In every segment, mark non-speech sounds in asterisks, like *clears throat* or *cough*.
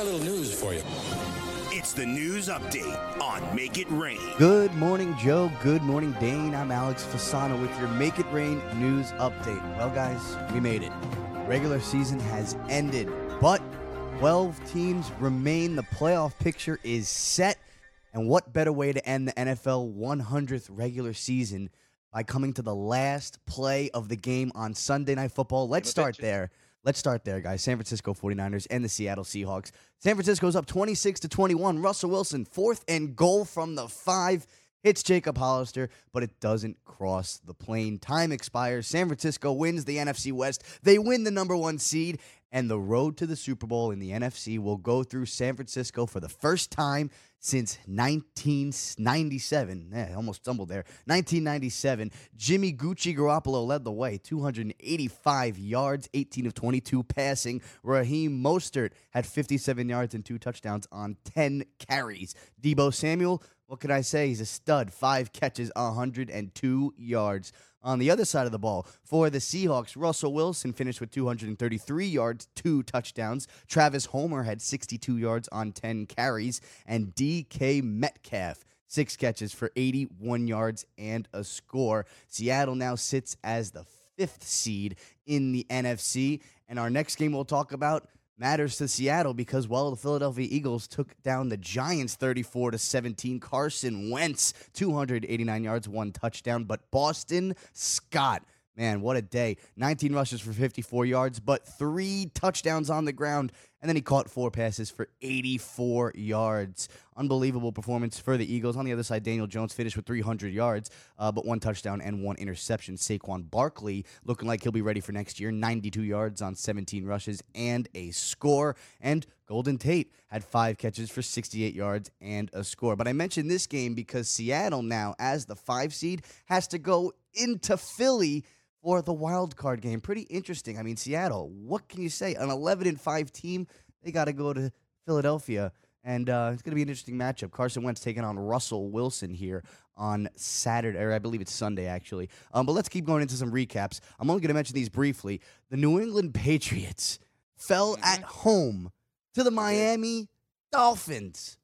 got a little news for you. It's the news update on Make It Rain. Good morning, Joe. Good morning, Dane. I'm Alex Fasano with your Make It Rain news update. Well, guys, we made it. Regular season has ended, but 12 teams remain. The playoff picture is set. And what better way to end the NFL 100th regular season by coming to the last play of the game on Sunday Night Football? Let's start there. Let's start there, guys. San Francisco 49ers and the Seattle Seahawks. San Francisco's up 26 to 21. Russell Wilson, fourth and goal from the five, hits Jacob Hollister, but it doesn't cross the plane. Time expires. San Francisco wins the NFC West. They win the number one seed, and the road to the Super Bowl in the NFC will go through San Francisco for the first time since 1997. Eh, almost stumbled there. 1997. Jimmy Gucci Garoppolo led the way, 285 yards, 18 of 22 passing. Raheem Mostert had 57 yards and two touchdowns on 10 carries. Deebo Samuel, what can I say? He's a stud. Five catches, 102 yards. On the other side of the ball, for the Seahawks, Russell Wilson finished with 233 yards, two touchdowns. Travis Homer had 62 yards on 10 carries. And DK Metcalf, six catches for 81 yards and a score. Seattle now sits as the fifth seed in the NFC. And our next game we'll talk about matters to Seattle because well the Philadelphia Eagles took down the Giants 34 to 17 Carson Wentz 289 yards one touchdown. But Boston Scott man what a day. 19 rushes for 54 yards but 3 touchdowns on the ground and then he caught four passes for 84 yards. Unbelievable performance for the Eagles. On the other side, Daniel Jones finished with 300 yards, uh, but one touchdown and one interception. Saquon Barkley looking like he'll be ready for next year. 92 yards on 17 rushes and a score. And Golden Tate had five catches for 68 yards and a score. But I mentioned this game because Seattle now, as the five seed, has to go into Philly for the wild card game. Pretty interesting. I mean, Seattle, what can you say? An 11 and 5 team, they got to go to Philadelphia. And uh, it's going to be an interesting matchup. Carson Wentz taking on Russell Wilson here on Saturday, or I believe it's Sunday, actually. Um, but let's keep going into some recaps. I'm only going to mention these briefly. The New England Patriots fell at home to the Miami Dolphins.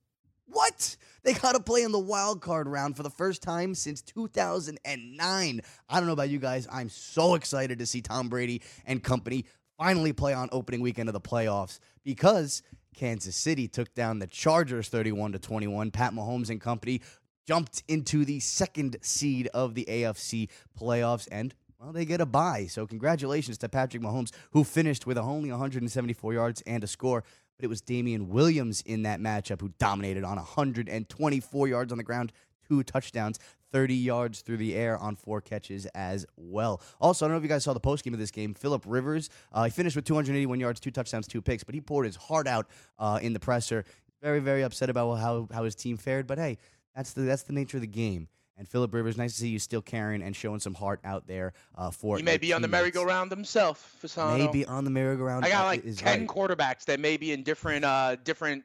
What? They got to play in the wild card round for the first time since 2009. I don't know about you guys. I'm so excited to see Tom Brady and company finally play on opening weekend of the playoffs because Kansas City took down the Chargers 31 to 21. Pat Mahomes and company jumped into the second seed of the AFC playoffs and well, they get a bye. So congratulations to Patrick Mahomes, who finished with only 174 yards and a score. But it was Damien Williams in that matchup who dominated on 124 yards on the ground, two touchdowns, 30 yards through the air on four catches as well. Also, I don't know if you guys saw the postgame of this game. Philip Rivers, uh, he finished with 281 yards, two touchdowns, two picks, but he poured his heart out uh, in the presser. Very, very upset about how, how his team fared. But hey, that's the that's the nature of the game. And Philip Rivers, nice to see you still carrying and showing some heart out there uh, for. He may be on the merry-go-round himself, Fasano. Maybe on the merry-go-round. I got like ten right. quarterbacks that may be in different uh different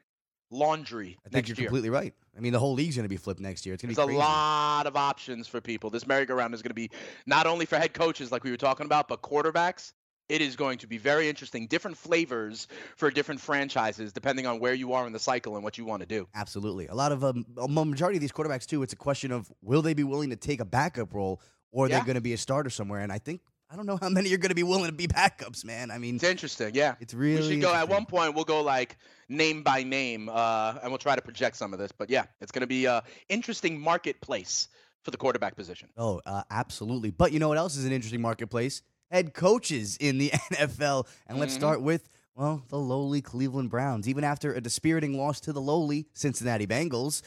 laundry I think you're year. completely right. I mean, the whole league's going to be flipped next year. It's going to There's be a lot of options for people. This merry-go-round is going to be not only for head coaches like we were talking about, but quarterbacks. It is going to be very interesting. Different flavors for different franchises, depending on where you are in the cycle and what you want to do. Absolutely. A lot of um, a majority of these quarterbacks too. It's a question of will they be willing to take a backup role, or are Yeah. they going to be a starter somewhere? And I think I don't know how *laughs* many are going to be willing to be backups, man. I mean, It's interesting, yeah. it's really. we should go at one point. We'll go like name by name, uh, and we'll try to project some of this. But yeah, it's going to be a interesting marketplace for the quarterback position. Oh, uh, absolutely. But you know what else is an interesting marketplace? Head coaches in the *laughs* NFL. And let's Mhm. start with, well, the lowly Cleveland Browns. Even after a dispiriting loss to the lowly Cincinnati Bengals,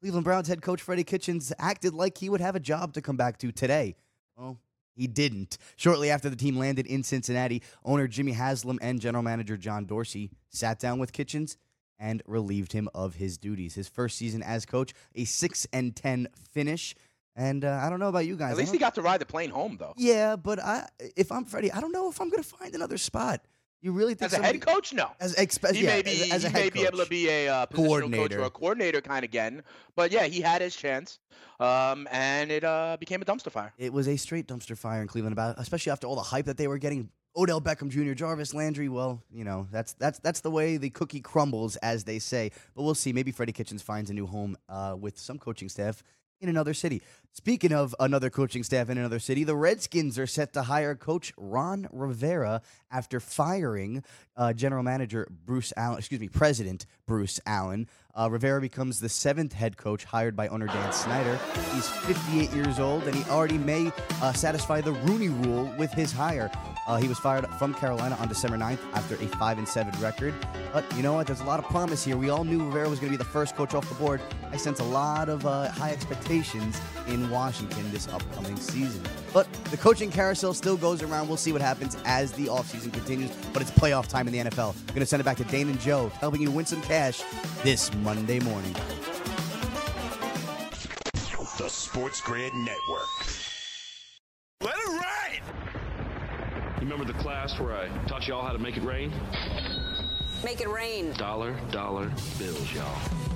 Cleveland Browns head coach Freddie Kitchens acted like he would have a job to come back to today. Well, he didn't. Shortly after the team landed in Cincinnati, owner Jimmy Haslam and general manager John Dorsey sat down with Kitchens and relieved him of his duties. His first season as coach, a 6 and 10 finish. And uh, I don't know about you guys. At least he got to ride the plane home, though. yeah, but I, if I'm Freddie, I don't know if I'm going to find another spot. You really think As a head coach, no. As, expe- He yeah, may be, as, as a he may be able to be a uh, positional coach Coordinator. or a coordinator kind of again. But yeah, he had his chance, um, and it uh, became a dumpster fire. It was a straight dumpster fire in Cleveland, about especially after all the hype that they were getting Odell Beckham Jr., Jarvis Landry. Well, you know that's that's that's the way the cookie crumbles, as they say. But we'll see. Maybe Freddie Kitchens finds a new home uh, with some coaching staff in another city. Speaking of another coaching staff in another city, the Redskins are set to hire coach Ron Rivera after firing uh, general manager Bruce Allen, excuse me, president Bruce Allen. Uh, Rivera becomes the seventh head coach hired by owner Dan Snyder. He's 58 years old, and he already may uh, satisfy the Rooney Rule with his hire. Uh, he was fired from Carolina on December 9th after a 5 and 7 record. But you know what? There's a lot of promise here. We all knew Rivera was going to be the first coach off the board. I sense a lot of uh, high expectations in Washington this upcoming season. But the coaching carousel still goes around. We'll see what happens as the offseason continues. But it's playoff time in the NFL. I'm going to send it back to Dane and Joe, helping you win some cash this Monday morning. The Sports Grid Network. Let it ride! You remember the class where I taught y'all how to make it rain? Make it rain. Dollar, dollar bills, y'all.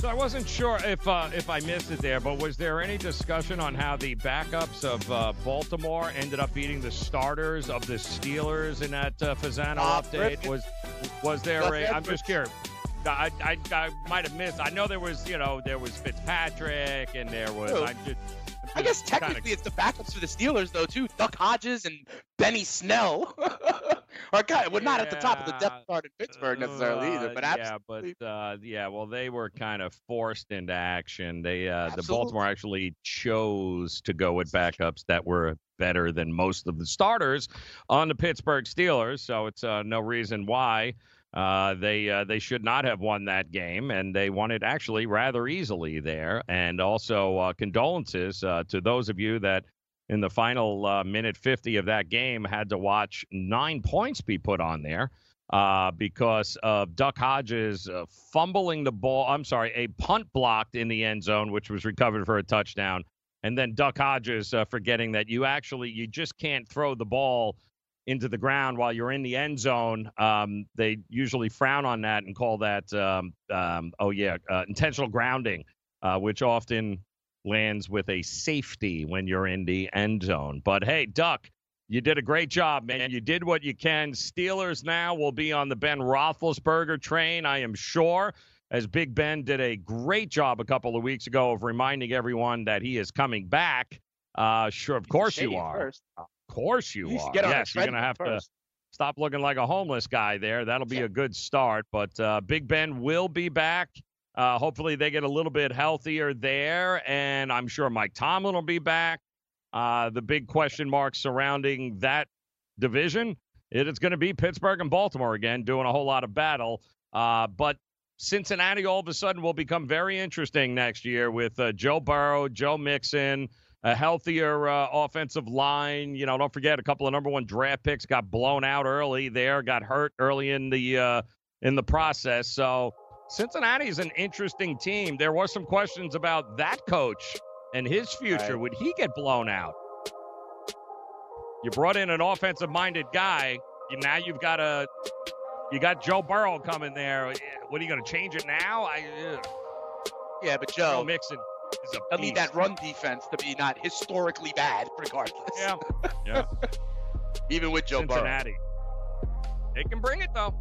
So I wasn't sure if uh, if I missed it there, but was there any discussion on how the backups of uh, Baltimore ended up beating the starters of the Steelers in that uh, Fasano update? Was was there a? I'm just curious. I, I, I might have missed. I know there was, you know, there was Fitzpatrick and there was. I'm just, I guess technically it's the backups for the Steelers though too. Duck Hodges and Benny Snell are kind of, well, not at the top of the depth chart in Pittsburgh necessarily either, Uh, but yeah, but uh, yeah, well, they were kind of forced into action. They uh, the Baltimore actually chose to go with backups that were better than most of the starters on the Pittsburgh Steelers. So it's uh, no reason why. Uh, they uh, they should not have won that game, and they won it actually rather easily there. And also uh, condolences uh, to those of you that in the final uh, minute 50 of that game had to watch nine points be put on there because of Duck Hodges fumbling the ball. I'm sorry, a punt blocked in the end zone, which was recovered for a touchdown, and then Duck Hodges forgetting that you actually you just can't throw the ball into the ground while you're in the end zone. Um, they usually frown on that and call that um, um, oh yeah uh, intentional grounding, uh, which often lands with a safety when you're in the end zone. But hey, Duck. You did a great job, man. You did what you can. Steelers now will be on the Ben Roethlisberger train, I am sure, as Big Ben did a great job a couple of weeks ago of reminding everyone that he is coming back. Uh, sure, of course you are. first. Of course you are. yes, you're gonna treadmill have to stop looking like a homeless guy there. That'll be Yeah. a good start. But uh, Big Ben will be back. Uh, hopefully, they get a little bit healthier there, and I'm sure Mike Tomlin will be back. Uh, the big question mark surrounding that division, it is going to be Pittsburgh and Baltimore again, doing a whole lot of battle. Uh, but Cincinnati all of a sudden will become very interesting next year with uh, Joe Burrow, Joe Mixon, a healthier uh, offensive line. You know, don't forget a couple of number one draft picks got blown out early there, got hurt early in the uh, in the process. So Cincinnati is an interesting team. There were some questions about that coach and his future. Right. Would he get blown out? You brought in an offensive minded guy. You, now you've got a you got Joe Burrow coming there. What are you going to change it now? I. Yeah, but Joe Joe, Mixon is a they'll need that run defense to be not historically bad, regardless. Yeah, yeah. *laughs* Even with Joe Burrow. They can bring it though.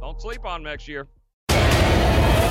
Don't sleep on next year.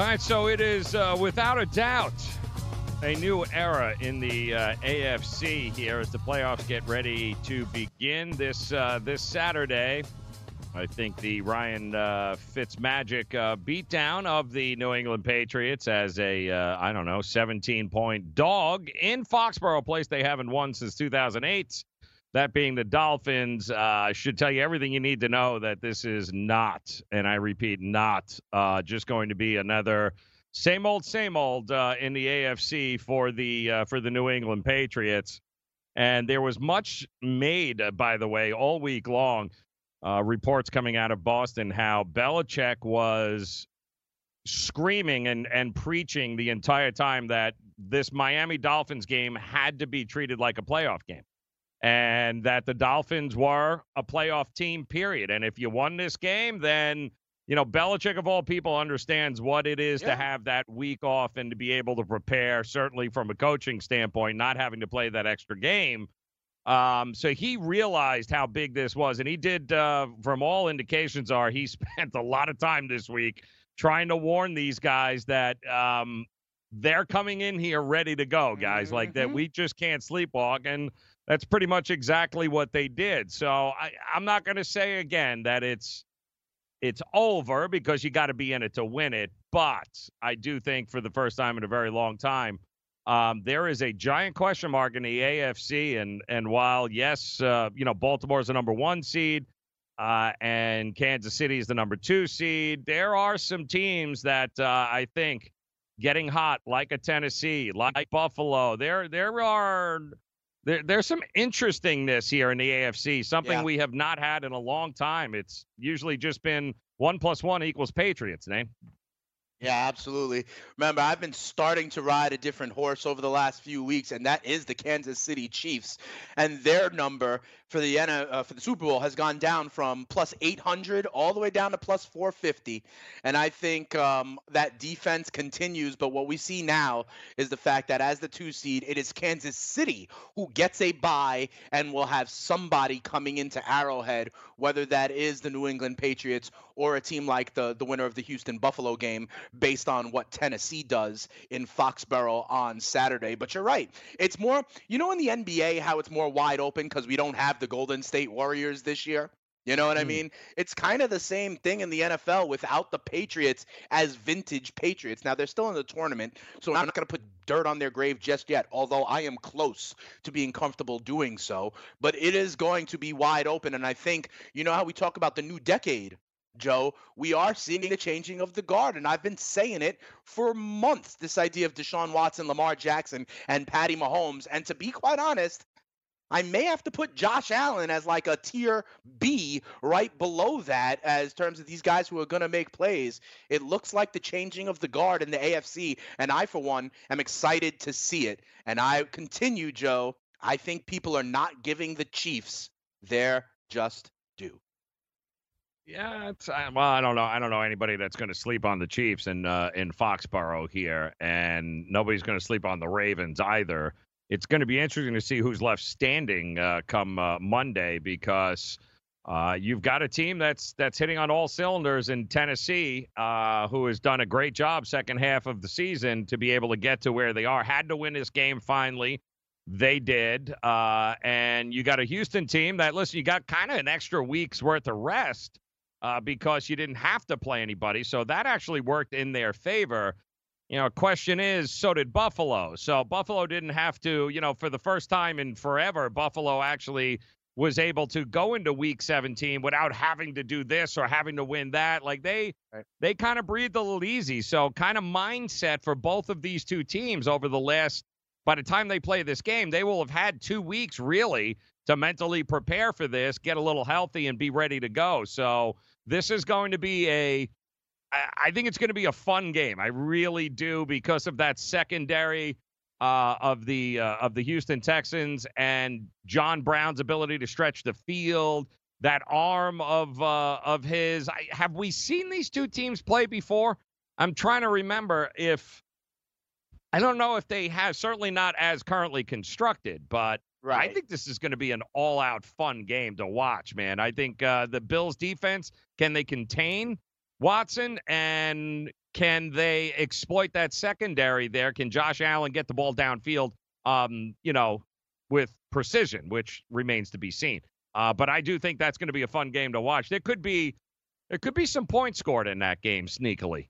All right, so it is uh, without a doubt a new era in the uh, AFC here as the playoffs get ready to begin this uh, this Saturday. I think the Ryan uh, Fitzmagic uh, beatdown of the New England Patriots as a uh, I don't know 17 point dog in Foxborough, place they haven't won since 2008. That being the Dolphins, uh, should tell you everything you need to know that this is not, and I repeat, not uh, just going to be another same old, same old uh, in the AFC for the uh, for the New England Patriots. And there was much made, uh, by the way, all week long. Uh, reports coming out of Boston how Belichick was screaming and, and preaching the entire time that this Miami Dolphins game had to be treated like a playoff game and that the Dolphins were a playoff team, period. And if you won this game, then, you know, Belichick, of all people, understands what it is Yeah. to have that week off and to be able to prepare, certainly from a coaching standpoint, not having to play that extra game. Um, so he realized how big this was. And he did, uh, from all indications, are he *laughs* spent a lot of time this week trying to warn these guys that um, they're coming in here ready to go, guys. Like that, Mhm. we just can't sleepwalk. And that's pretty much exactly what they did. So I, I'm not going to say again that it's it's over because you got to be in it to win it. But I do think for the first time in a very long time, um, there is a giant question mark in the AFC. And and while yes, uh, you know Baltimore's the number one seed. Uh, and Kansas City is the number two seed. There are some teams that uh, I think getting hot, like a Tennessee, like Buffalo. There, there are there, there's some interestingness here in the AFC, something Yeah. we have not had in a long time. It's usually just been one plus one equals Patriots, name. Yeah, absolutely. Remember, I've been starting to ride a different horse over the last few weeks, and that is the Kansas City Chiefs. And their number for the uh, for the Super Bowl has gone down from plus 800 all the way down to plus 450. And I think um, that defense continues. But what we see now is the fact that as the two seed, it is Kansas City who gets a bye and will have somebody coming into Arrowhead, whether that is the New England Patriots or a team like the the winner of the Houston Buffalo game based on what Tennessee does in Foxborough on Saturday. But you're right. It's more, you know, in the NBA, how it's more wide open because we don't have the Golden State Warriors this year? You know what I Hmm. mean? It's kind of the same thing in the NFL without the Patriots as vintage Patriots. Now, they're still in the tournament, so I'm not going to put dirt on their grave just yet, although I am close to being comfortable doing so. But it is going to be wide open. And I think, you know how we talk about the new decade? Joe, we are seeing the changing of the guard, and I've been saying it for months. This idea of Deshaun Watson, Lamar Jackson, and Patty Mahomes. And to be quite honest, I may have to put Josh Allen as like a tier B right below that as terms of these guys who are going to make plays. It looks like the changing of the guard in the AFC, and I, for one, am excited to see it. And I continue, Joe. I think people are not giving the Chiefs their just. Yeah, it's, well, I don't know. I don't know anybody that's going to sleep on the Chiefs in uh, in Foxborough here, and nobody's going to sleep on the Ravens either. It's going to be interesting to see who's left standing uh, come uh, Monday because uh, you've got a team that's that's hitting on all cylinders in Tennessee, uh, who has done a great job second half of the season to be able to get to where they are. Had to win this game finally. They did. Uh, and you got a Houston team that, listen, you got kind of an extra week's worth of rest uh, because you didn't have to play anybody. So that actually worked in their favor. You know, question is, so did Buffalo. So Buffalo didn't have to, you know, for the first time in forever, Buffalo actually was able to go into week 17 without having to do this or having to win that. Like they Right. they kind of breathed a little easy. So kind of mindset for both of these two teams over the last by the time they play this game, they will have had two weeks really to mentally prepare for this, get a little healthy, and be ready to go. So this is going to be a I think it's going to be a fun game. I really do because of that secondary uh, of the uh, of the Houston Texans and John Brown's ability to stretch the field. That arm of uh, of his. I, have we seen these two teams play before? I'm trying to remember if I don't know if they have. Certainly not as currently constructed, but I think this is going to be an all-out fun game to watch, man. I think uh, the Bills' defense can they contain Watson and can they exploit that secondary there? Can Josh Allen get the ball downfield? Um, you know, with precision, which remains to be seen. Uh, but I do think that's going to be a fun game to watch. There could be there could be some points scored in that game sneakily.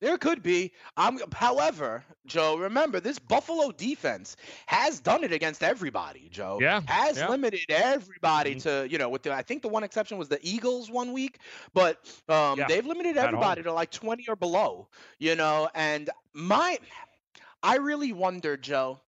There could be. Um, however, Joe, remember this Buffalo defense has done it against everybody. Joe, Yeah, has yeah. limited everybody Mhm. to you know. With the, I think the one exception was the Eagles one week, but um, Yeah, they've limited everybody to like twenty or below. You know, and my, I really wonder, Joe.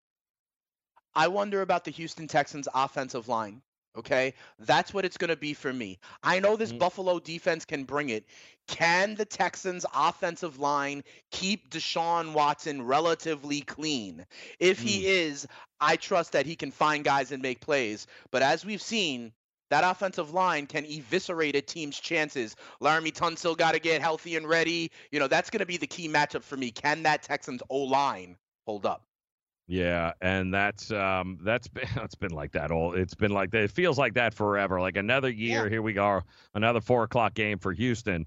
I wonder about the Houston Texans offensive line. Okay, that's what it's going to be for me. I know this Mhm. Buffalo defense can bring it. Can the Texans offensive line keep Deshaun Watson relatively clean? If he is, I trust that he can find guys and make plays. But as we've seen, that offensive line can eviscerate a team's chances. Laremy Tunsil got to get healthy and ready. You know, that's going to be the key matchup for me. Can that Texans O line hold up? Yeah, and that's um that's been *laughs* it's been like that all it's been like that. It feels like that forever. Like another year, here we go, another four o'clock game for Houston.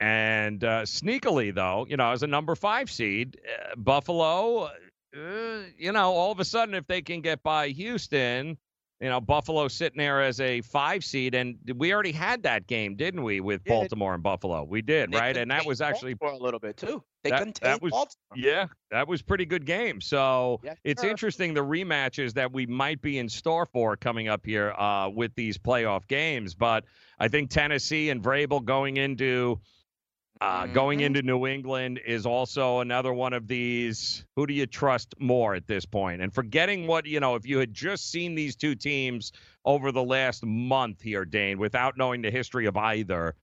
And uh, sneakily though, you know, as a number five seed, uh, Buffalo, uh, you know, all of a sudden if they can get by Houston, you know, Buffalo sitting there as a five seed, and we already had that game, didn't we, with Baltimore and Buffalo? We did, right? And that was actually for a little bit too. They That- that was- Baltimore. yeah, that was pretty good game. So Yes, it's sir. interesting the rematches that we might be in store for coming up here uh, with these playoff games. But I think Tennessee and Vrabel going into uh, going Mhm. into New England is also another one of these. Who do you trust more at this point? And forgetting what you know, if you had just seen these two teams over the last month here, Dane, without knowing the history of either,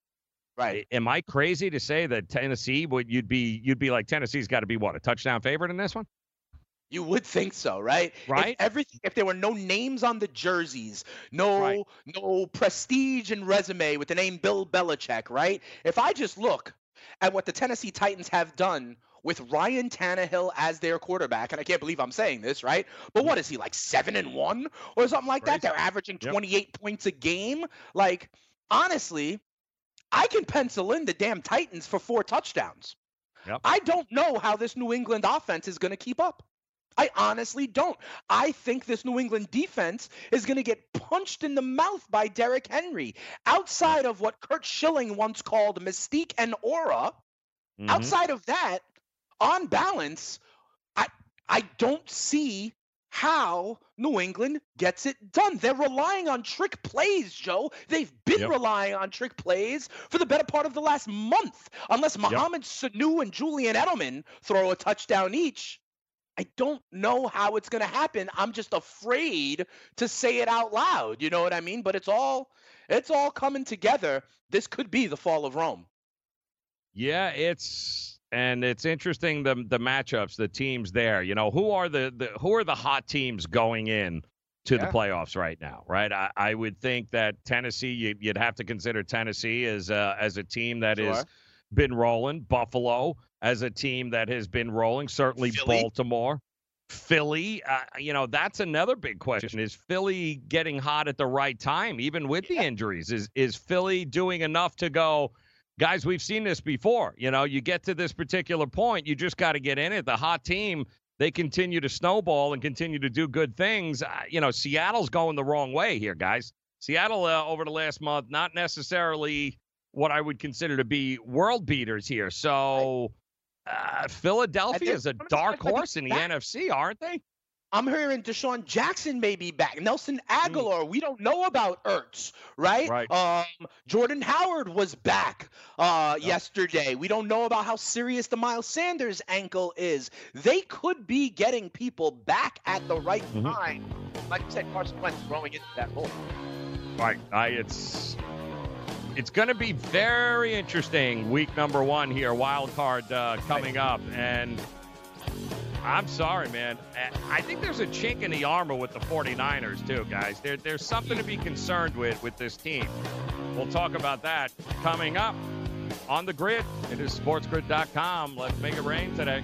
right. am I crazy to say that Tennessee would you'd be you'd be like Tennessee's got to be what a touchdown favorite in this one? You would think so, right? If Right. everything. If there were no names on the jerseys, no Right. no prestige and resume with the name Bill Belichick, right? If I just look at what the Tennessee Titans have done with Ryan Tannehill as their quarterback, and I can't believe I'm saying this, right? But what is he like seven and one or something like that? They're averaging Yep. 28 points a game. Like honestly, I can pencil in the damn Titans for four touchdowns. Yep. I don't know how this New England offense is going to keep up. I honestly don't. I think this New England defense is going to get punched in the mouth by Derrick Henry. Outside of what Curt Schilling once called mystique and aura, Mhm. outside of that, on balance, I I don't see how New England gets it done. They're relying on trick plays, Joe. They've been Yep. relying on trick plays for the better part of the last month. Unless Mohamed Sanu and Julian Edelman throw a touchdown each, I don't know how it's going to happen. I'm just afraid to say it out loud. You know what I mean? But it's all it's all coming together. This could be the fall of Rome. Yeah, it's and it's interesting the the matchups, the teams there. You know, who are the, the who are the hot teams going in to the playoffs right now, right? I, I would think that Tennessee, you, you'd have to consider Tennessee as a, as a team that has Sure. been rolling. Buffalo as a team that has been rolling. Certainly Philly. Baltimore. Philly, uh, you know, that's another big question. Is Philly getting hot at the right time, even with the injuries? Is is Philly doing enough to go? Guys, we've seen this before. You know, you get to this particular point, you just got to get in it. The hot team, they continue to snowball and continue to do good things. Uh, you know, Seattle's going the wrong way here, guys. Seattle uh, over the last month, not necessarily what I would consider to be world beaters here. So, uh, Philadelphia is a dark horse in the back. NFC, aren't they? I'm hearing DeSean Jackson may be back. Nelson Mm. Agholor, we don't know about Ertz, right? Right. Um, Jordan Howard was back uh, yesterday. We don't know about how serious the Miles Sanders ankle is. They could be getting people back at the right Mhm. time. Like you said, Carson Wentz growing into that role. Right. I, it's it's going to be very interesting. Week number one here, wild card uh, coming up, and I'm sorry, man. I- think there's a chink in the armor with the 49ers too, guys. There, there's something to be concerned with with this team. We'll talk about that coming up on the grid. It is sportsgrid.com. Let's make it rain today.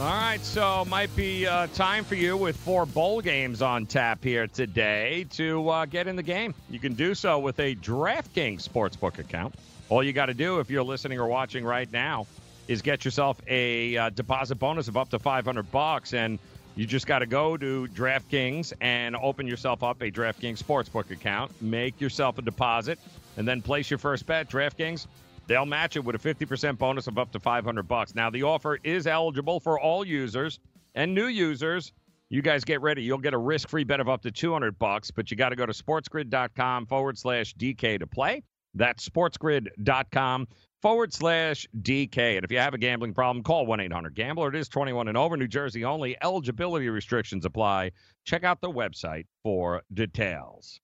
All right, so might be uh, time for you with four bowl games on tap here today to uh, get in the game. You can do so with a DraftKings sportsbook account. All you got to do if you're listening or watching right now is get yourself a uh, deposit bonus of up to 500 bucks and you just got to go to DraftKings and open yourself up a DraftKings sportsbook account, make yourself a deposit, and then place your first bet. DraftKings They'll match it with a 50% bonus of up to 500 bucks. Now, the offer is eligible for all users and new users. You guys get ready. You'll get a risk-free bet of up to 200 bucks, but you got to go to sportsgrid.com forward slash DK to play. That's sportsgrid.com forward slash DK. And if you have a gambling problem, call 1 800 Gambler. It is 21 and over, New Jersey only. Eligibility restrictions apply. Check out the website for details.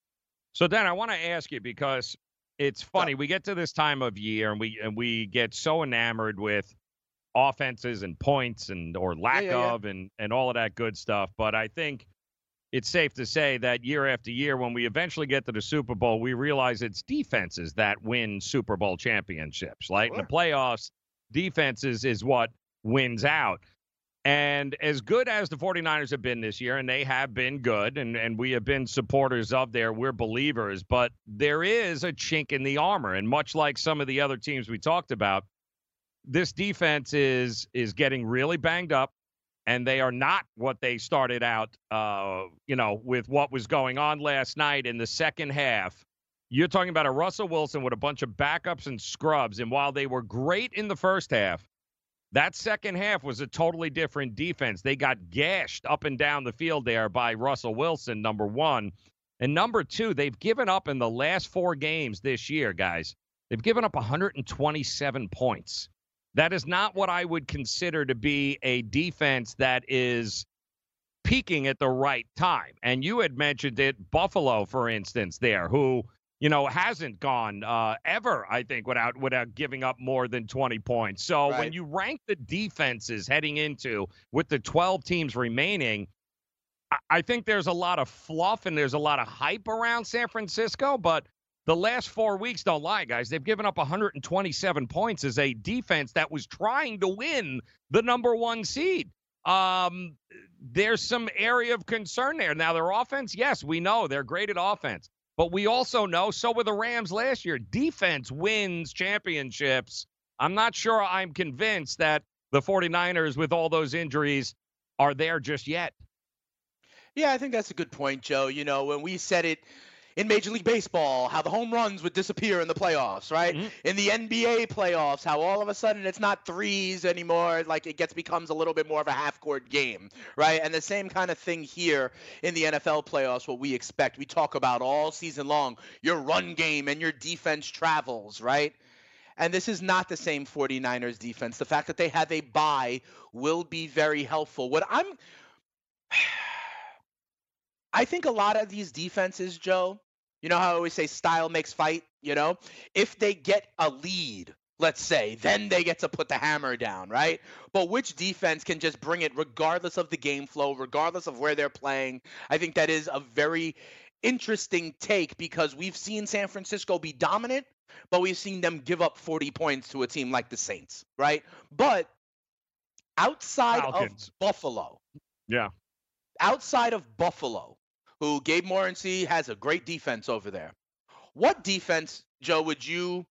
So, Dan, I want to ask you because it's funny. We get to this time of year and we and we get so enamored with offenses and points and or lack yeah, yeah. of and and all of that good stuff. But I think it's safe to say that year after year, when we eventually get to the Super Bowl, we realize it's defenses that win Super Bowl championships. Like in the playoffs, defenses is what wins out. And as good as the 49ers have been this year, and they have been good, and, and we have been supporters of their, we're believers, but there is a chink in the armor. And much like some of the other teams we talked about, this defense is is getting really banged up, and they are not what they started out, uh, you know, with what was going on last night in the second half. You're talking about a Russell Wilson with a bunch of backups and scrubs, and while they were great in the first half, that second half was a totally different defense. They got gashed up and down the field there by Russell Wilson, number one. And number two, they've given up in the last four games this year, guys. They've given up 127 points. That is not what I would consider to be a defense that is peaking at the right time. And you had mentioned it, Buffalo, for instance, there, who you know, hasn't gone uh, ever, I think, without without giving up more than 20 points. So Right. when you rank the defenses heading into with the 12 teams remaining, I, I think there's a lot of fluff and there's a lot of hype around San Francisco, but the last four weeks don't lie, guys. They've given up 127 points as a defense that was trying to win the number one seed. Um, there's some area of concern there. Now, their offense, yes, we know they're great at offense. But we also know, so were the Rams last year. Defense wins championships. I'm not sure I'm convinced that the 49ers, with all those injuries, are there just yet. Yeah, I think that's a good point, Joe. You know, when we said it in Major League Baseball, how the home runs would disappear in the playoffs, right? Mhm. In the NBA playoffs, how all of a sudden it's not threes anymore, like it gets becomes a little bit more of a half-court game, right? And the same kind of thing here in the NFL playoffs, what we expect. We talk about all season long, your run game and your defense travels, right? And this is not the same 49ers defense. The fact that they have a bye will be very helpful. What I'm *sighs* I think a lot of these defenses, Joe, you know how I always say style makes fight, you know? If they get a lead, let's say, then they get to put the hammer down, right? But which defense can just bring it regardless of the game flow, regardless of where they're playing? I think that is a very interesting take because we've seen San Francisco be dominant, but we've seen them give up 40 points to a team like the Saints, right? But outside Falcons. of Buffalo, Yeah. outside of Buffalo, who Gabe Morency has a great defense over there. What defense, Joe, would you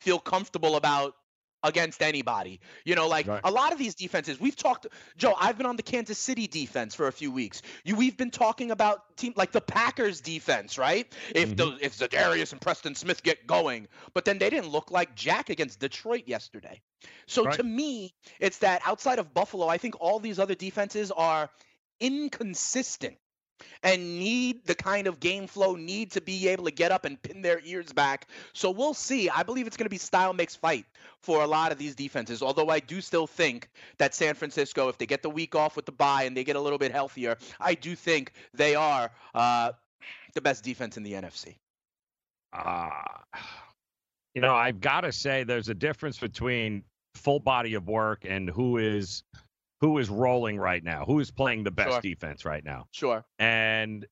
feel comfortable about against anybody? You know, like Right. a lot of these defenses, we've talked. Joe, I've been on the Kansas City defense for a few weeks. You, we've been talking about team like the Packers defense, right? If mm-hmm. the if Za'Darius and Preston Smith get going, but then they didn't look like Jack against Detroit yesterday. So Right. to me, it's that outside of Buffalo, I think all these other defenses are inconsistent. And need the kind of game flow, need to be able to get up and pin their ears back. So we'll see. I believe it's going to be style makes fight for a lot of these defenses. Although I do still think that San Francisco, if they get the week off with the bye and they get a little bit healthier, I do think they are uh, the best defense in the NFC. Ah, you know, I've got to say, there's a difference between full body of work and who is who is rolling right now, who is playing the best Sure. defense right now. Sure. And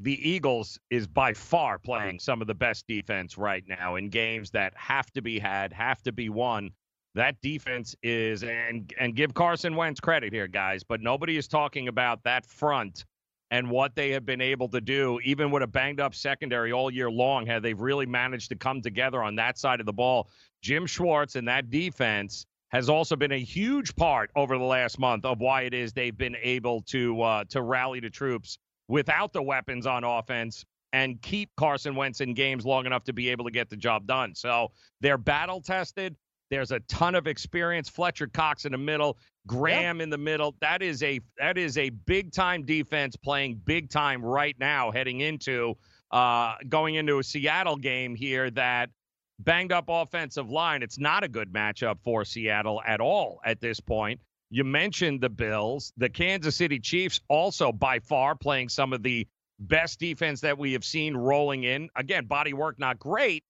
the Eagles is by far playing some of the best defense right now in games that have to be had, have to be won. That defense is and and give Carson Wentz credit here, guys, but nobody is talking about that front and what they have been able to do, even with a banged up secondary all year long, how they've really managed to come together on that side of the ball. Jim Schwartz and that defense has also been a huge part over the last month of why it is they've been able to uh, to rally the troops without the weapons on offense and keep Carson Wentz in games long enough to be able to get the job done. So they're battle tested. There's a ton of experience. Fletcher Cox in the middle, Graham in the middle. That is a that is a big time defense playing big time right now, heading into uh, going into a Seattle game here that banged up offensive line. It's not a good matchup for Seattle at all at this point. You mentioned the Bills, the Kansas City Chiefs, also by far playing some of the best defense that we have seen rolling in. Again, body work not great,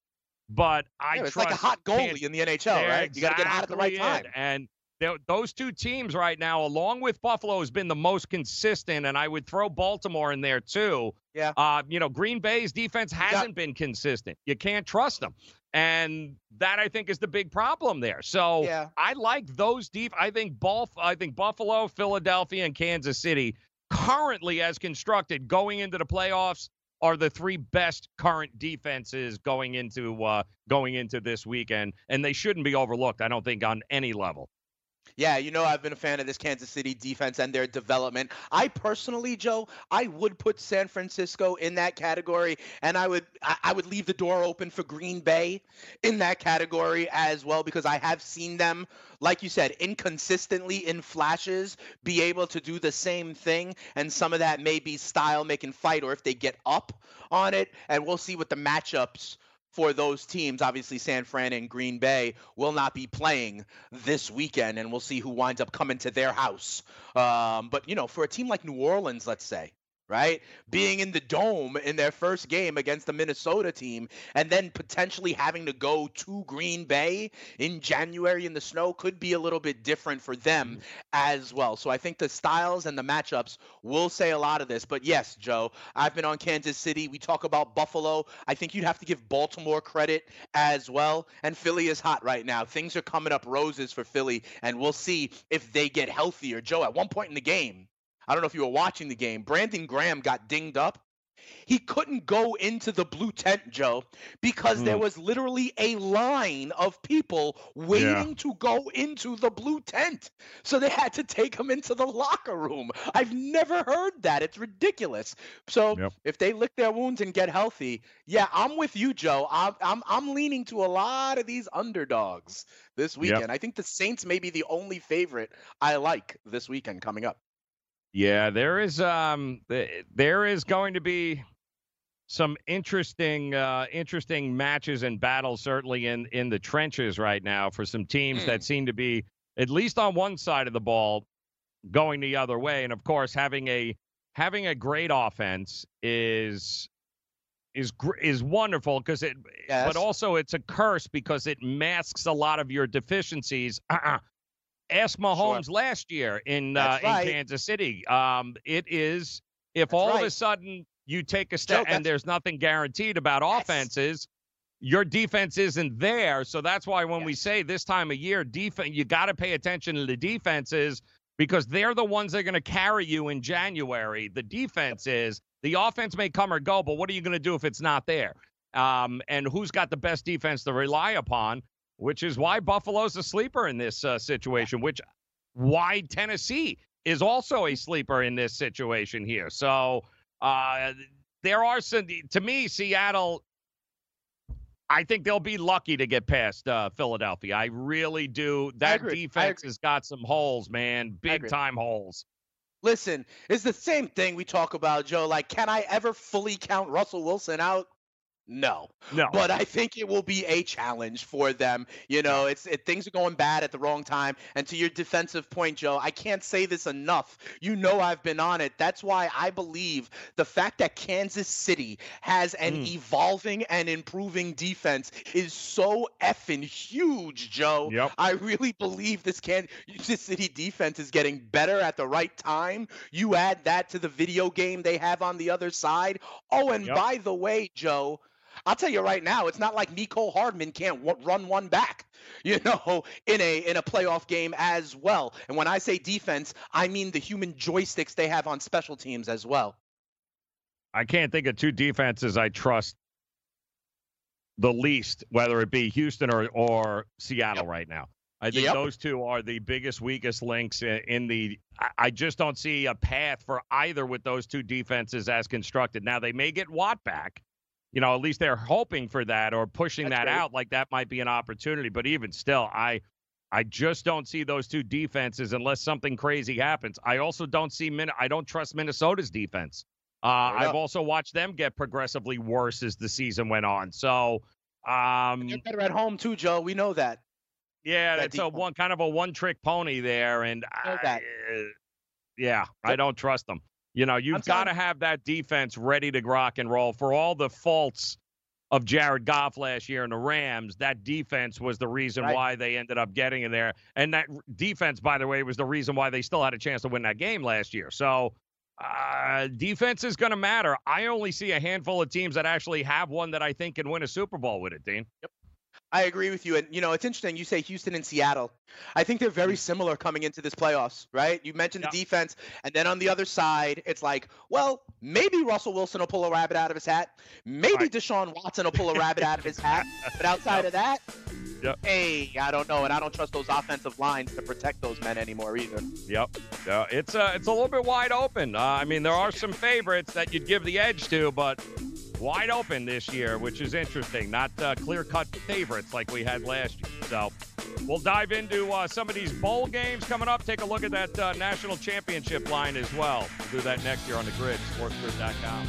but I Yeah, it's trust like a hot goalie in the NHL, right? You got to get hot at the right time. it. And those two teams right now, along with Buffalo, has been the most consistent, and I would throw Baltimore in there too. Yeah. Uh, you know, Green Bay's defense hasn't been consistent. You can't trust them, and that I think is the big problem there. So Yeah. I like those deep. I think Buff. I think Buffalo, Philadelphia, and Kansas City currently as constructed going into the playoffs are the three best current defenses going into uh, going into this weekend, and they shouldn't be overlooked. I don't think on any level. Yeah, you know I've been a fan of this Kansas City defense and their development. I personally, Joe, I would put San Francisco in that category, and I would I would leave the door open for Green Bay in that category as well because I have seen them, like you said, inconsistently in flashes, be able to do the same thing, and some of that may be style making fight, or if they get up on it, and we'll see what the matchups for those teams. Obviously, San Fran and Green Bay will not be playing this weekend, and we'll see who winds up coming to their house. Um, but you know, for a team like New Orleans, let's say. Right, being in the dome in their first game against the Minnesota team, and then potentially having to go to Green Bay in January in the snow could be a little bit different for them mm-hmm. as well. So I think the styles and the matchups will say a lot of this. But yes, Joe, I've been on Kansas City. We talk about Buffalo. I think you'd have to give Baltimore credit as well. And Philly is hot right now. Things are coming up roses for Philly, and we'll see if they get healthier. Joe, at one point in the game, I don't know if you were watching the game, Brandon Graham got dinged up. He couldn't go into the blue tent, Joe, because there Mm. was literally a line of people waiting to go into the blue tent. So they had to take him into the locker room. I've never heard that. It's ridiculous. So Yep. if they lick their wounds and get healthy, yeah, I'm with you, Joe. I'm I'm, I'm leaning to a lot of these underdogs this Yep. weekend. I think the Saints may be the only favorite I like this weekend coming up. Yeah, there is um there is going to be some interesting uh interesting matches and battles certainly in in the trenches right now for some teams that seem to be at least on one side of the ball going the other way and of course having a having a great offense is is gr- is wonderful because it Yes. but also it's a curse because it masks a lot of your deficiencies *clears throat* uh-uh. Ask Mahomes last year in uh, right. in Kansas City. Um, it is if That's all of a sudden you take a step and there's nothing guaranteed about Yes. offenses, your defense isn't there. So that's why when we say this time of year, defense, you got to pay attention to the defenses because they're the ones that are going to carry you in January. The defense is the offense may come or go, but what are you going to do if it's not there? Um, and who's got the best defense to rely upon? Which is why Buffalo's a sleeper in this uh, situation. Which why Tennessee is also a sleeper in this situation here. So uh, there are some. To me, Seattle. I think they'll be lucky to get past uh, Philadelphia. I really do. That defense has got some holes, man, big time holes. Listen, it's the same thing we talk about, Joe. Like, can I ever fully count Russell Wilson out? No. No. But I think it will be a challenge for them. You know, it's it, things are going bad at the wrong time. And to your defensive point, Joe, I can't say this enough. You know I've been on it. That's why I believe the fact that Kansas City has an Mm. evolving and improving defense is so effing huge, Joe. Yep. I really believe this Kansas City defense is getting better at the right time. You add that to the video game they have on the other side. Oh, and Yep. by the way, Joe, I'll tell you right now, it's not like Mecole Hardman can't w- run one back, *laughs* you know, in a in a playoff game as well. And when I say defense, I mean the human joysticks they have on special teams as well. I can't think of two defenses I trust the least, whether it be Houston or, or Seattle right now. I think Yep. those two are the biggest, weakest links in, the. I just don't see a path for either with those two defenses as constructed. Now, they may get Watt back. You know, at least they're hoping for that or pushing That's that great. out like that might be an opportunity. But even still, I. I just don't see those two defenses unless something crazy happens. I also don't see Min- I don't trust Minnesota's defense. Uh, I've also watched them get progressively worse as the season went on. So, um, They're better at home too, Joe. We know that. yeah, that it's a one kind of a one-trick pony there, and I, uh, yeah, I don't trust them. You know, you've got to have that defense ready to rock and roll for all the faults of Jared Goff last year in the Rams. That defense was the reason Right. why they ended up getting in there, and that defense, by the way, was the reason why they still had a chance to win that game last year. So. Uh, defense is going to matter. I only see a handful of teams that actually have one that I think can win a Super Bowl with it, Dane. I agree with you. And, you know, it's interesting. You say Houston and Seattle. I think they're very similar coming into this playoffs, right? You mentioned Yeah. the defense. And then on the other side, it's like, well, maybe Russell Wilson will pull a rabbit out of his hat. Maybe Right. Deshaun Watson will pull a *laughs* rabbit out of his hat. But outside of that, Yep. hey, I don't know. And I don't trust those offensive lines to protect those men anymore either. Yep. Yeah, it's uh, it's a little bit wide open. Uh, I mean, there are some favorites that you'd give the edge to, but wide open this year, which is interesting. Not uh, clear-cut favorites like we had last year. So we'll dive into uh, some of these bowl games coming up. Take a look at that uh, national championship line as well. We'll do that next year on the grid, sportsgrid.com.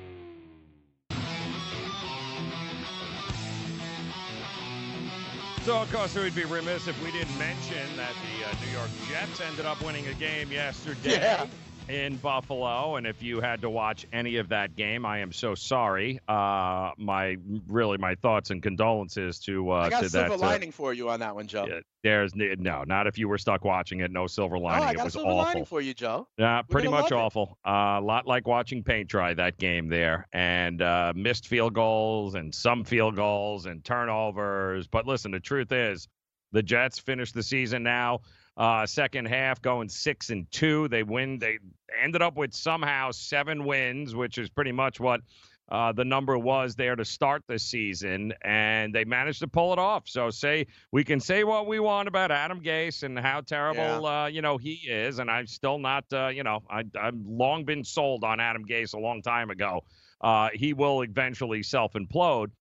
So, of course, we'd be remiss if we didn't mention that the uh, New York Jets ended up winning a game yesterday Yeah. In Buffalo. And if you had to watch any of that game, I am so sorry. Uh, my really my thoughts and condolences to uh, I got to a silver that. uh, lining for you on that one, Joe. yeah, there's no, not if you were stuck watching it. No silver Oh, lining. I it got a was silver awful. lining for you, Joe. Yeah, pretty much awful. A lot like watching paint dry that game there, and uh, missed field goals and some field goals and turnovers. But listen, the truth is, the Jets finished the season now, uh, second half going six and two. They win. They ended up with somehow seven wins, which is pretty much what. Uh, the number was there to start the season, and they managed to pull it off. So, say we can say what we want about Adam Gase and how terrible uh, you know he is, and I'm still not uh, you know I, I've long been sold on Adam Gase a long time ago. Uh, he will eventually self implode,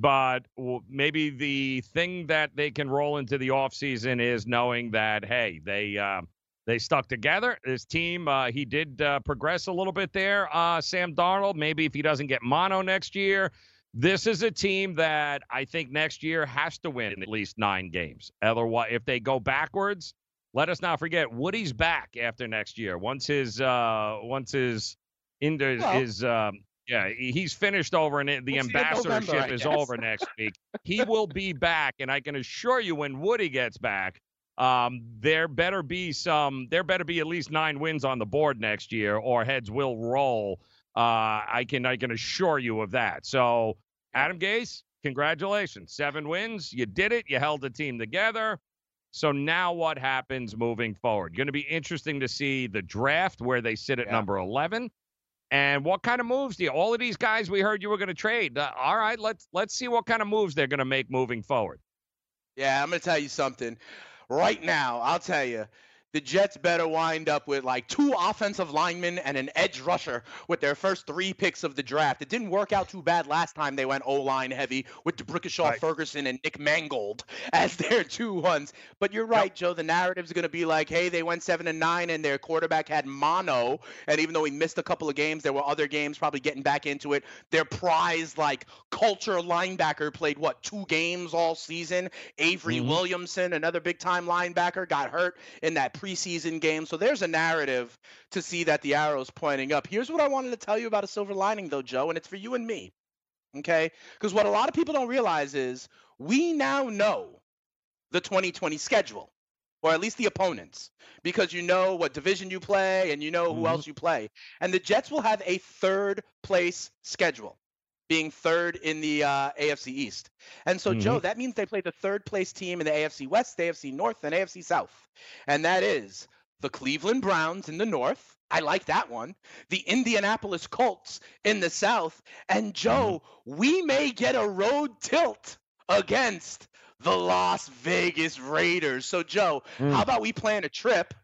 but maybe the thing that they can roll into the offseason is knowing that hey they. Uh, they stuck together. This team, uh, he did uh, progress a little bit there. Uh, Sam Darnold, maybe if he doesn't get mono next year, this is a team that I think next year has to win at least nine games. Otherwise, if they go backwards, let us not forget Woody's back after next year. Once his uh, once his into Well- his um, yeah, he's finished over and the We'll ambassadorship November, is over next *laughs* week. He will be back, and I can assure you, when Woody gets back, um, there better be some. There better be at least nine wins on the board next year, or heads will roll. Uh, I can I can assure you of that. So, Adam Gase, congratulations, seven wins. You did it. You held the team together. So now what happens moving forward? Going to be interesting to see the draft where they sit at Yeah. number 11 and what kind of moves do you all of these guys we heard you were going to trade. Uh, all right, let's let's see what kind of moves they're going to make moving forward. Yeah, I'm gonna tell you something. Right now, I'll tell you, the Jets better wind up with like two offensive linemen and an edge rusher with their first three picks of the draft. It didn't work out too bad last time they went O line heavy with D'Brickashaw Right. Ferguson and Nick Mangold *laughs* as their two ones. But you're right, Joe. The narrative's gonna be like, hey, they went seven and nine and their quarterback had mono, and even though he missed a couple of games, there were other games probably getting back into it. Their prized like culture linebacker played what two games all season. Avery Mhm. Williamson, another big time linebacker, got hurt in that preseason game. So there's a narrative to see that the arrow's pointing up. Here's what I wanted to tell you about a silver lining, though, Joe, and it's for you and me. Okay? Because what a lot of people don't realize is we now know the 2020 schedule, or at least the opponents, because you know what division you play and you know who Mhm. else you play. And the Jets will have a third place schedule being third in the uh, AFC East. And so, Joe, that means they play the third place team in the AFC West, the AFC North, and AFC South. And that is the Cleveland Browns in the North. I like that one. The Indianapolis Colts in the South. And, Joe, we may get a road tilt against the Las Vegas Raiders. So, Joe, Mm. how about we plan a trip?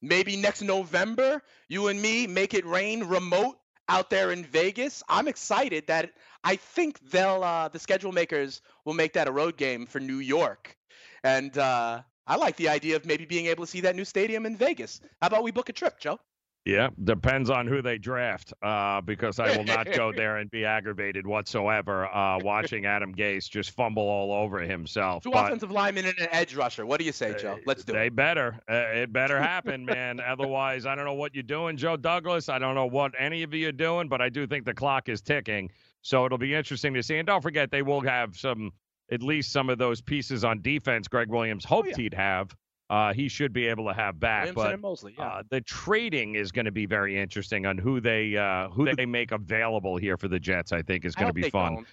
Maybe next November, you and me make it rain remote out there in Vegas. I'm excited that I think they'll uh, the schedule makers will make that a road game for New York, and uh, I like the idea of maybe being able to see that new stadium in Vegas. How about we book a trip, Joe? Yeah, depends on who they draft, uh, because I will not go there and be aggravated whatsoever uh, watching Adam Gase just fumble all over himself. Two But- offensive linemen and an edge rusher. What do you say, Joe? Let's do they it. They better. Uh, it better happen, man. *laughs* Otherwise, I don't know what you're doing, Joe Douglas. I don't know what any of you are doing, but I do think the clock is ticking. So it'll be interesting to see. And don't forget, they will have some, at least some of those pieces on defense. Gregg Williams hoped Oh, yeah. he'd have. Uh, he should be able to have back. Williamson but and Mosley. Yeah. uh, the trading is going to be very interesting on who they uh, who they make available here for the Jets. I think is going to be fun. don't.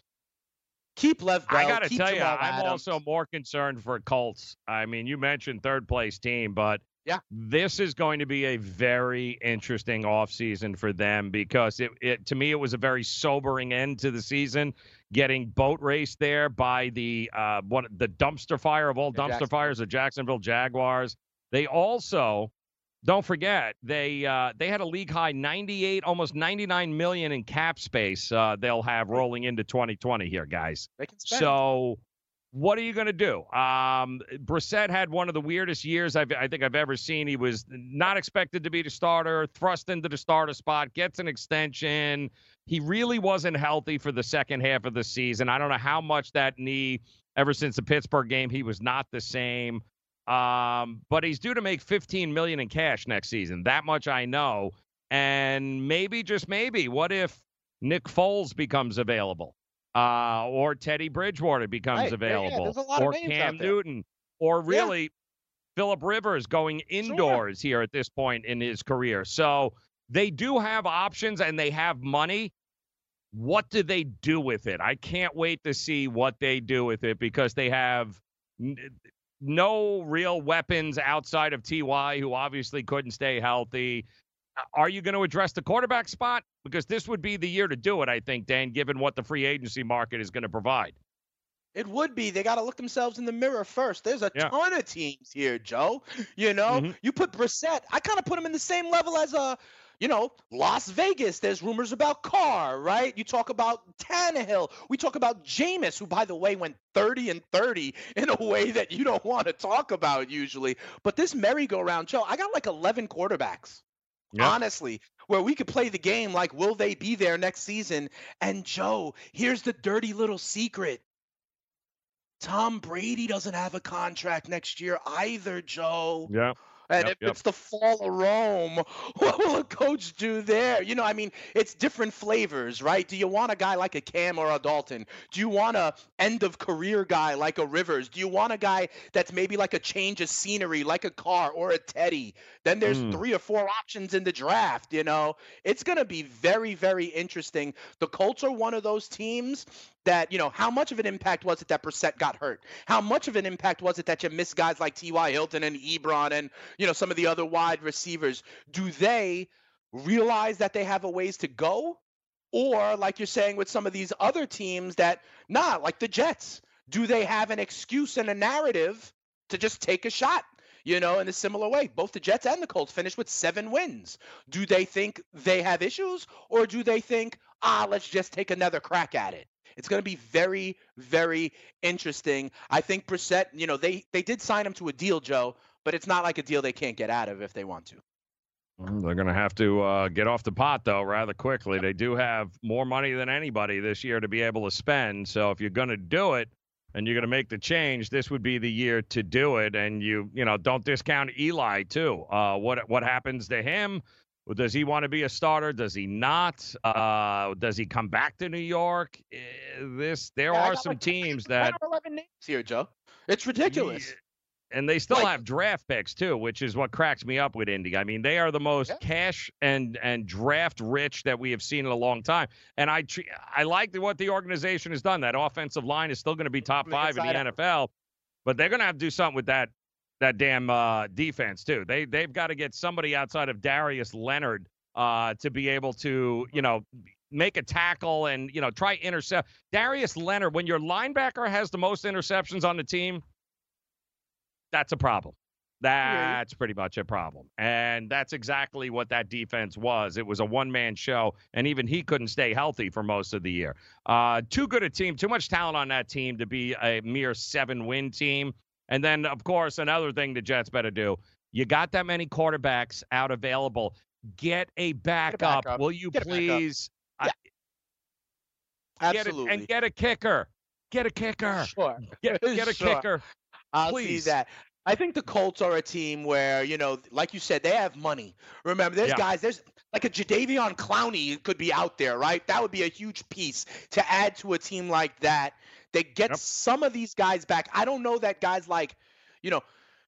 Keep Bell. I got to tell you, I'm Adams. also more concerned for Colts. I mean, you mentioned third place team, but Yeah. this is going to be a very interesting offseason for them because it, it to me it was a very sobering end to the season, getting boat raced there by the uh one the dumpster fire of all The dumpster fires, the Jacksonville Jaguars. They also don't forget they uh, they had a league high 98 almost 99 million in cap space uh, they'll have rolling into 2020 here guys They can spend. so, what are you going to do? Um, Brissett had one of the weirdest years I've, I think I've ever seen. He was not expected to be the starter, thrust into the starter spot, gets an extension. He really wasn't healthy for the second half of the season. I don't know how much that knee, ever since the Pittsburgh game, he was not the same. Um, but he's due to make 15 million in cash next season. That much I know. And maybe, just maybe, what if Nick Foles becomes available? Uh, or Teddy Bridgewater becomes Right, yeah, yeah, available, there's a lot of or Cam. Newton, or Yeah. really Philip Rivers going indoors here at this point in his career. So they do have options and they have money. What do they do with it? I can't wait to see what they do with it because they have n- no real weapons outside of Ty, who obviously couldn't stay healthy. Uh, Are you going to address the quarterback spot? Because this would be the year to do it, I think, Dan, given what the free agency market is going to provide. It would be. They got to look themselves in the mirror first. There's a Yeah. ton of teams here, Joe. You know, Mhm. you put Brissett. I kind of put him in the same level as uh, you know, Las Vegas. There's rumors about Carr, right? You talk about Tannehill. We talk about Jameis, who, by the way, went 30 and 30 in a way that you don't want to talk about usually. But this merry-go-round, Joe, I got like 11 quarterbacks Honestly, where we could play the game like, will they be there next season? And Joe, here's the dirty little secret. Tom Brady doesn't have a contract next year either, Joe. Yeah. And Yep, if yep. it's the fall of Rome, *laughs* what will a coach do there? You know, I mean, it's different flavors, right? Do you want a guy like a Cam or a Dalton? Do you want a end of career guy like a Rivers? Do you want a guy that's maybe like a change of scenery, like a Carr or a Teddy? Then there's Mm. three or four options in the draft. You know, it's going to be very, very interesting. The Colts are one of those teams that, you know, how much of an impact was it that Brissett got hurt? How much of an impact was it that you missed guys like T.Y. Hilton and Ebron and, you know, some of the other wide receivers? Do they realize that they have a ways to go? Or, like you're saying with some of these other teams that, nah, like the Jets, do they have an excuse and a narrative to just take a shot? You know, in a similar way, both the Jets and the Colts finished with seven wins. Do they think they have issues, or do they think, ah, let's just take another crack at it? It's going to be very, very interesting. I think Brissett, you know, they they did sign him to a deal, Joe, but it's not like a deal they can't get out of if they want to. They're going to have to uh, get off the pot, though, rather quickly. They do have more money than anybody this year to be able to spend. So if you're going to do it and you're going to make the change, this would be the year to do it. And you, you know, don't discount Eli too. Uh, what what happens to him? Does he want to be a starter? Does he not? Uh, does he come back to New York? Eh, This there Yeah, are some like teams 10 that 11 names here, Joe. It's ridiculous. And they still Like- have draft picks too, which is what cracks me up with Indy. I mean, they are the most Yeah. cash and and draft rich that we have seen in a long time. And I I like the- what the organization has done. That offensive line is still going to be top five in the. NFL, but they're going to have to do something with that that damn uh, defense too. They they've got to get somebody outside of Darius Leonard uh, to be able to you know make a tackle and you know try intercept Darius Leonard. When your linebacker has the most interceptions on the team, that's a problem. That's pretty much a problem. And that's exactly what that defense was. It was a one man show, and even he couldn't stay healthy for most of the year. Uh, too good a team, too much talent on that team to be a mere seven win team. And then, of course, another thing the Jets better do you got that many quarterbacks out available. Get a backup. backup. Will you Get a please? Uh, yeah. Get it, Absolutely. and get a kicker. Get a kicker. Sure. *laughs* Get, get a Sure. kicker. I'll Please. see that. I think the Colts are a team where, you know, like you said, they have money. Remember, there's Yeah. guys, there's like a Jadeveon Clowney could be out there, right? That would be a huge piece to add to a team like that. They get Yep. some of these guys back. I don't know that guys like, you know,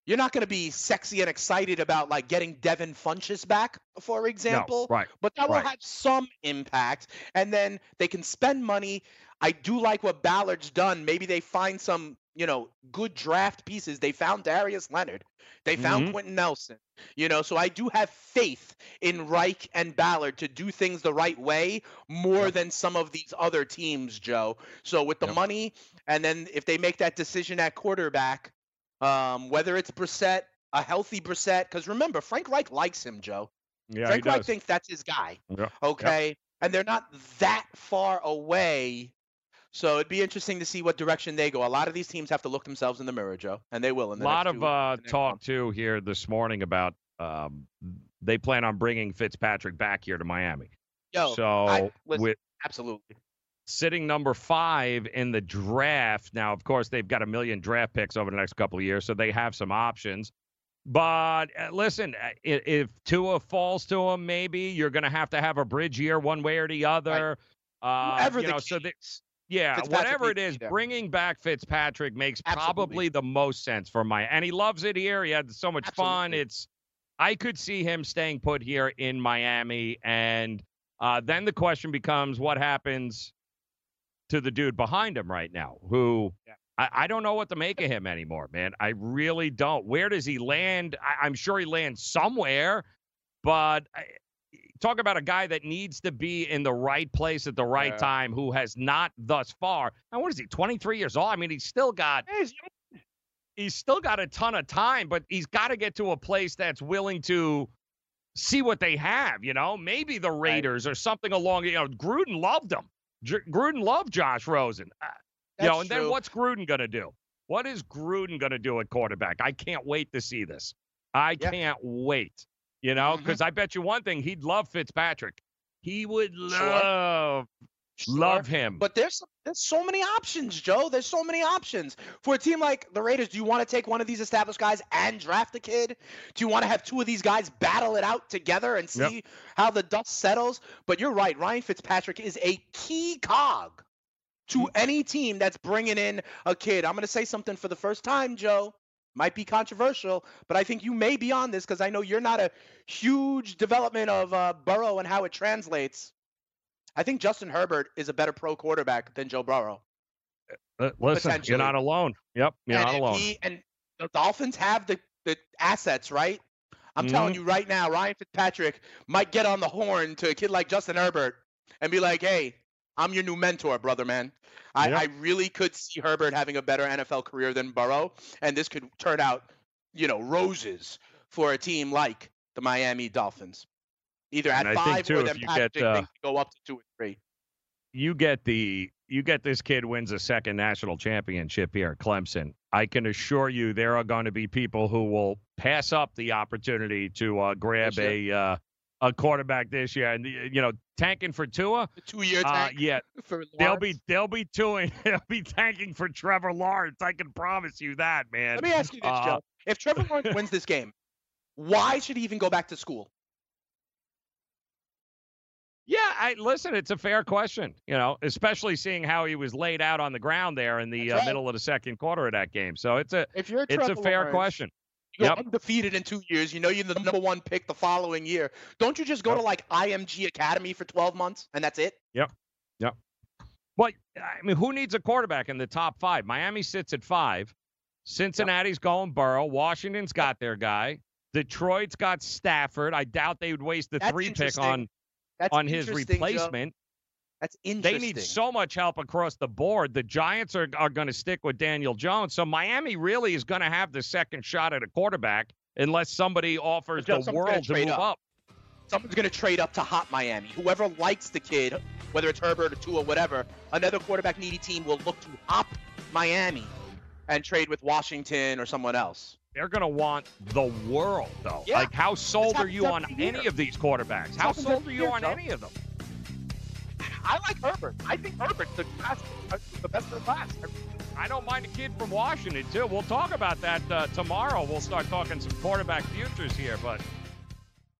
you're not going to be sexy and excited about like getting Devin Funchess back, for example No, right. but that will have some impact. And then they can spend money. I do like what Ballard's done. Maybe they find some, you know, good draft pieces. They found Darius Leonard. They found Mhm. Quenton Nelson. You know, so I do have faith in Reich and Ballard to do things the right way more Yep. than some of these other teams, Joe. So with the Yep. money, and then if they make that decision at quarterback, um, whether it's Brissett, a healthy Brissett, because remember, Frank Reich likes him, Joe. Yeah, Frank Reich thinks that's his guy. Yeah, Okay. And they're not that far away. So it'd be interesting to see what direction they go. A lot of these teams have to look themselves in the mirror, Joe, and they will. In A the lot of uh, talk month. too here this morning about um, they plan on bringing Fitzpatrick back here to Miami. Yo, so I- listen, with absolutely. sitting number five in the draft now, of course they've got a million draft picks over the next couple of years, so they have some options. But uh, listen, uh, i- if Tua falls to him, maybe you're going to have to have a bridge year one way or the other. Uh, Whoever you the know, so they. Yeah, whatever it is, bringing back Fitzpatrick makes Absolutely. probably the most sense for my. And he loves it here. He had so much fun. It's, I could see him staying put here in Miami, and uh, then the question becomes, what happens to the dude behind him right now? Who Yeah. I, I don't know what to make of him anymore, man. I really don't. Where does he land? I, I'm sure he lands somewhere, but. I, Talk about a guy that needs to be in the right place at the right Yeah. time, who has not thus far. Now, what is he? 23 years old. I mean, he's still got. He's, he's still got a ton of time, but he's got to get to a place that's willing to see what they have. You know, maybe the Raiders or something along. You know, Gruden loved him. J- Gruden loved Josh Rosen. Uh, you know, and then what's Gruden going to do? What is Gruden going to do at quarterback? I can't wait to see this. I can't wait. You know, mm-hmm. because I bet you one thing, he'd love Fitzpatrick. He would Sure. love love Sure. him. But there's there's so many options, Joe. There's so many options for a team like the Raiders. Do you want to take one of these established guys and draft a kid? Do you want to have two of these guys battle it out together and Yep. see how the dust settles? But you're right. Ryan Fitzpatrick is a key cog to any team that's bringing in a kid. I'm going to say something for the first time, Joe. Might be controversial, but I think you may be on this because I know you're not a huge development of uh, Burrow and how it translates. I think Justin Herbert is a better pro quarterback than Joe Burrow. Uh, Listen, you're not alone. Yep, you're and not alone. he- and the Dolphins have the, the assets, right? I'm telling Mm-hmm. you right now, Ryan Fitzpatrick might get on the horn to a kid like Justin Herbert and be like, hey, I'm your new mentor, brother, man. I, Yep. I really could see Herbert having a better NFL career than Burrow, and this could turn out, you know, roses for a team like the Miami Dolphins. Either at five too, or if then you get, uh, to go up to two or three. you get the you get this kid wins a second national championship here at Clemson. I can assure you there are going to be people who will pass up the opportunity to uh, grab a uh, a quarterback this year, and you know tanking for Tua. Two-year Uh, yeah, *laughs* for they'll be they'll be doing *laughs* they'll be tanking for Trevor Lawrence. I can promise you that, man. Let me ask you this, Uh, Joe. If Trevor Lawrence *laughs* wins this game, why should he even go back to school? Yeah, I listen. It's a fair question, you know, especially seeing how he was laid out on the ground there in the uh, right. middle of the second quarter of that game. So it's a If you're it's a fair Lawrence, question. You go Yep. undefeated in two years. You know you're the number one pick the following year. Don't you just go Yep. to like IMG Academy for 12 months and that's it? Yep. Yep. Well, I mean, who needs a quarterback in the top five? Miami sits at five. Cincinnati's going Burrow. Washington's got their guy. Detroit's got Stafford. I doubt they would waste the That's three pick on That's on his replacement. That's They need so much help across the board. The Giants are, are going to stick with Daniel Jones. So Miami really is going to have the second shot at a quarterback unless somebody offers the someone's gonna world to move up. up. Someone's going to trade up to hot Miami. Whoever likes the kid, whether it's Herbert or Tua, or whatever, another quarterback needy team will look to hop Miami and trade with Washington or someone else. They're going to want the world, though. Yeah. Like, how sold are you on every any of these quarterbacks? How sold are you year, on Joe. any of them? I like Herbert. I think Herbert's the, class, uh, the best of the class. I don't mind a kid from Washington, too. We'll talk about that uh, tomorrow. We'll start talking some quarterback futures here, but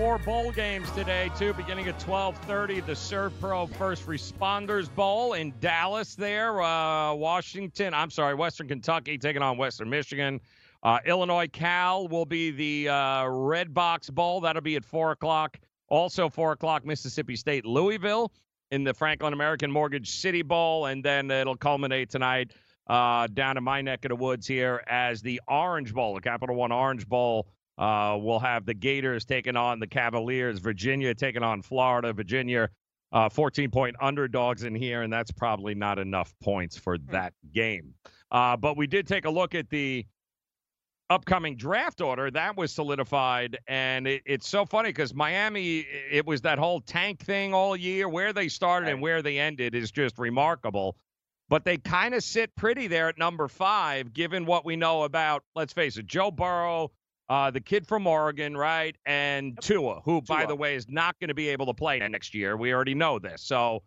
Four bowl games today, too, beginning at 1230. The Servpro First Responders Bowl in Dallas there. Uh, Washington, I'm sorry, Western Kentucky taking on Western Michigan. Uh, Illinois Cal will be the uh, Redbox Bowl. That'll be at 4 o'clock. Also, 4 o'clock, Mississippi State Louisville in the Franklin American Mortgage City Bowl. And then it'll culminate tonight uh, down in my neck of the woods here as the Orange Bowl, the Capital One Orange Bowl. Uh, we'll have the Gators taking on the Cavaliers, Virginia taking on Florida, Virginia, uh, 14 point underdogs in here, and that's probably not enough points for that game. Uh, but we did take a look at the upcoming draft order that was solidified, and it, it's so funny because Miami, it was that whole tank thing all year. Where they started and where they ended is just remarkable. But they kind of sit pretty there at number five, given what we know about, let's face it, Joe Burrow, uh, the kid from Oregon, right? And Tua, who, by the way, is not going to be able to play next year. We already know this. So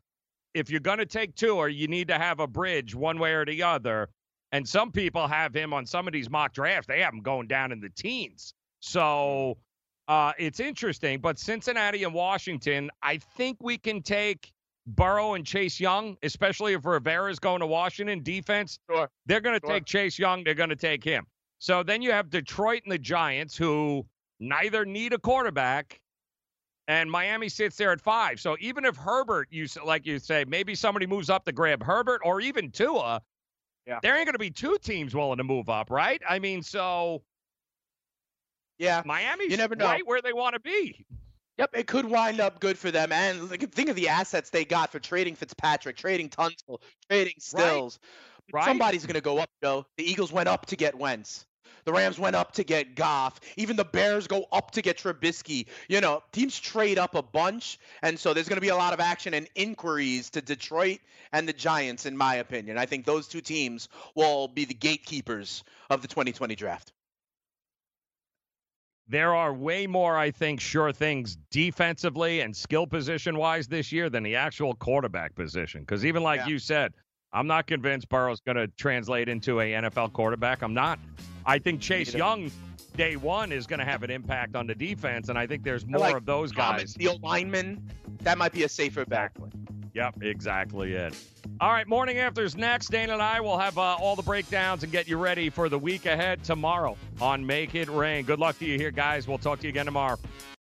if you're going to take Tua, you need to have a bridge one way or the other. And some people have him on some of these mock drafts. They have him going down in the teens. So uh, it's interesting. But Cincinnati and Washington, I think we can take Burrow and Chase Young, especially if Rivera's going to Washington defense. Sure. They're going to Sure. take Chase Young. They're going to take him. So then you have Detroit and the Giants, who neither need a quarterback, and Miami sits there at five. So even if Herbert, you like you say, maybe somebody moves up to grab Herbert or even Tua, Yeah. there ain't going to be two teams willing to move up, right? I mean, so Yeah. Miami's You never know. right where they want to be. Yep, it could wind up good for them. And like, think of the assets they got for trading Fitzpatrick, trading Tunsil, trading Stills. Right. Somebody's going to go up, Joe. The Eagles went up to get Wentz. The Rams went up to get Goff. Even the Bears go up to get Trubisky. You know, teams trade up a bunch. And so there's going to be a lot of action and inquiries to Detroit and the Giants, in my opinion. I think those two teams will be the gatekeepers of the 2020 draft. there are way more, I think, sure things defensively and skill position wise this year than the actual quarterback position. Because even like Yeah. you said, I'm not convinced Burrow's going to translate into a NFL quarterback. I'm not. I think Chase. Young, day one, is going to have an impact on the defense, and I think there's more like of those guys. the lineman, that might be a safer bet. Yep, exactly it. All right, morning after's next. Dana and I will have uh, all the breakdowns and get you ready for the week ahead tomorrow on Make It Rain. Good luck to you here, guys. We'll talk to you again tomorrow.